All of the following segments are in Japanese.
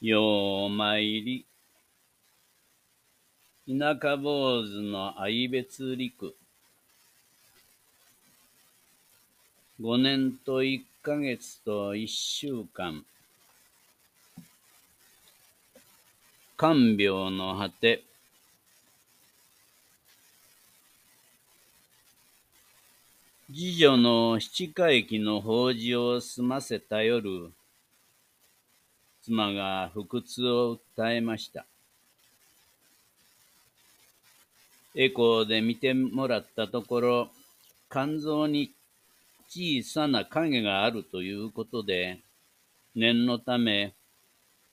ようまいり。田舎坊主の愛別陸。五年と一ヶ月と一週間。看病の果て。次女の七回忌の法事を済ませた夜、妻が腹痛を訴えました。エコーで見てもらったところ、肝臓に小さな影があるということで、念のため、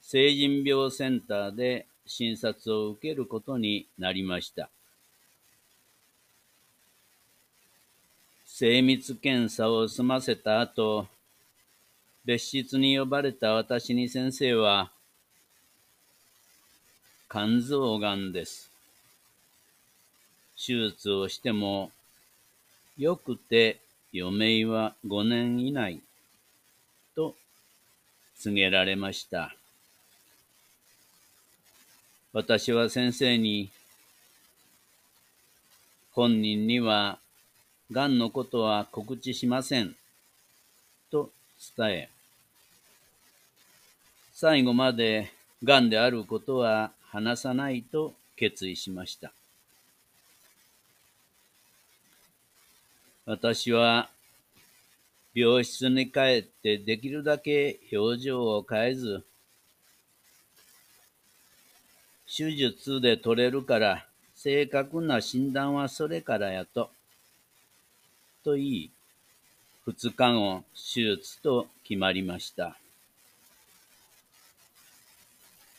成人病センターで診察を受けることになりました。精密検査を済ませた後、別室に呼ばれた私に先生は、肝臓がんです。手術をしても、よくて余命は5年以内、と告げられました。私は先生に、本人には、がんのことは告知しません、と伝え、最後までがんであることは話さないと決意しました。私は病室に帰ってできるだけ表情を変えず、手術で取れるから正確な診断はそれからやと、と言い、二日後手術と決まりました。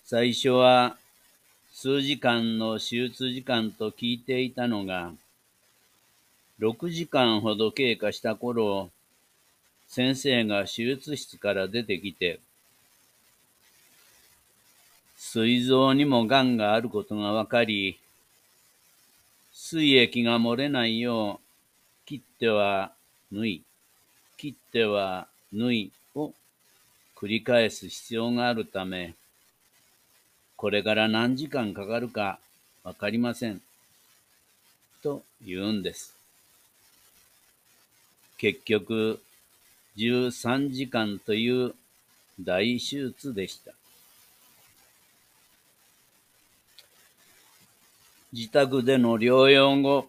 最初は数時間の手術時間と聞いていたのが、6時間ほど経過した頃、先生が手術室から出てきて、膵臓にも癌があることがわかり、膵液が漏れないよう、切っては縫い、切っては縫いを繰り返す必要があるため、これから何時間かかるかわかりません。と言うんです。結局、13時間という大手術でした。自宅での療養後、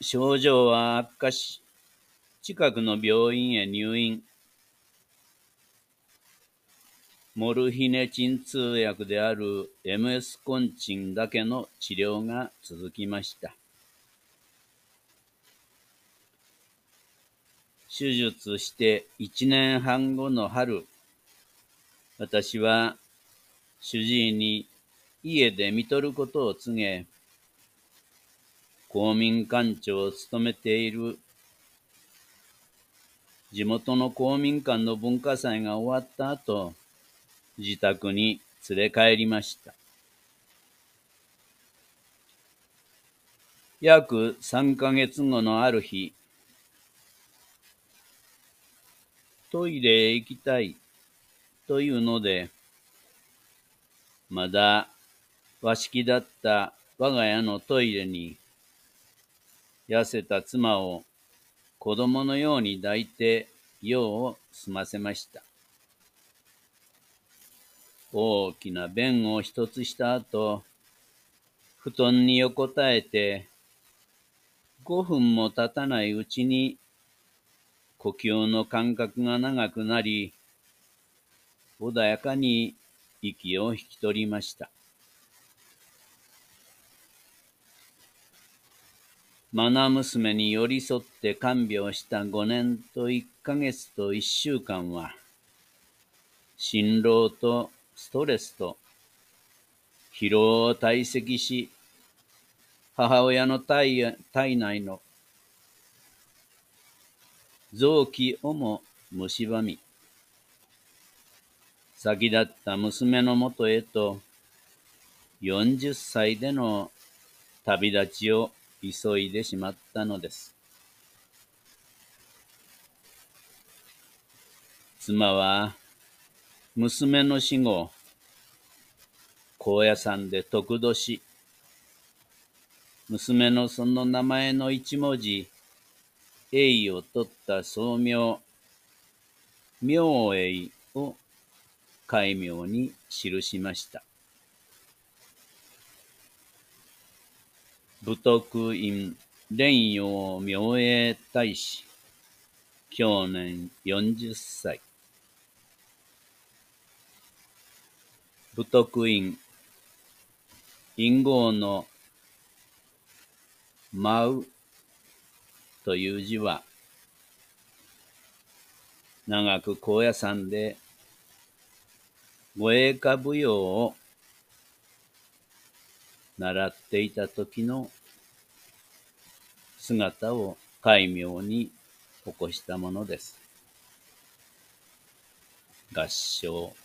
症状は悪化し、近くの病院へ入院。モルヒネ鎮痛薬である MS コンチンだけの治療が続きました。手術して一年半後の春、私は主治医に家で見とることを告げ、公民館長を務めている地元の公民館の文化祭が終わった後、自宅に連れ帰りました。約3ヶ月後のある日、トイレへ行きたいというので、まだ和式だった我が家のトイレに、痩せた妻を子供のように抱いて用を済ませました。大きな便を一つした後、布団に横たえて、五分も経たないうちに、呼吸の間隔が長くなり、穏やかに息を引き取りました。マナ娘に寄り添って看病した五年と一ヶ月と一週間は、辛労とストレスと疲労を堆積し、母親の体体内の臓器をも蝕み、先立った娘のもとへと、40歳での旅立ちを急いでしまったのです。妻は、娘の死後、高野山で得度し、娘のその名前の一文字、栄を取った宗名、明栄を戒名に記しました。武徳院蓮陽明栄大使、去年40歳。武徳院、陰号の舞う。という字は、長く高野山で護衛歌舞踊を習っていた時の姿を戒名に起こしたものです。合唱。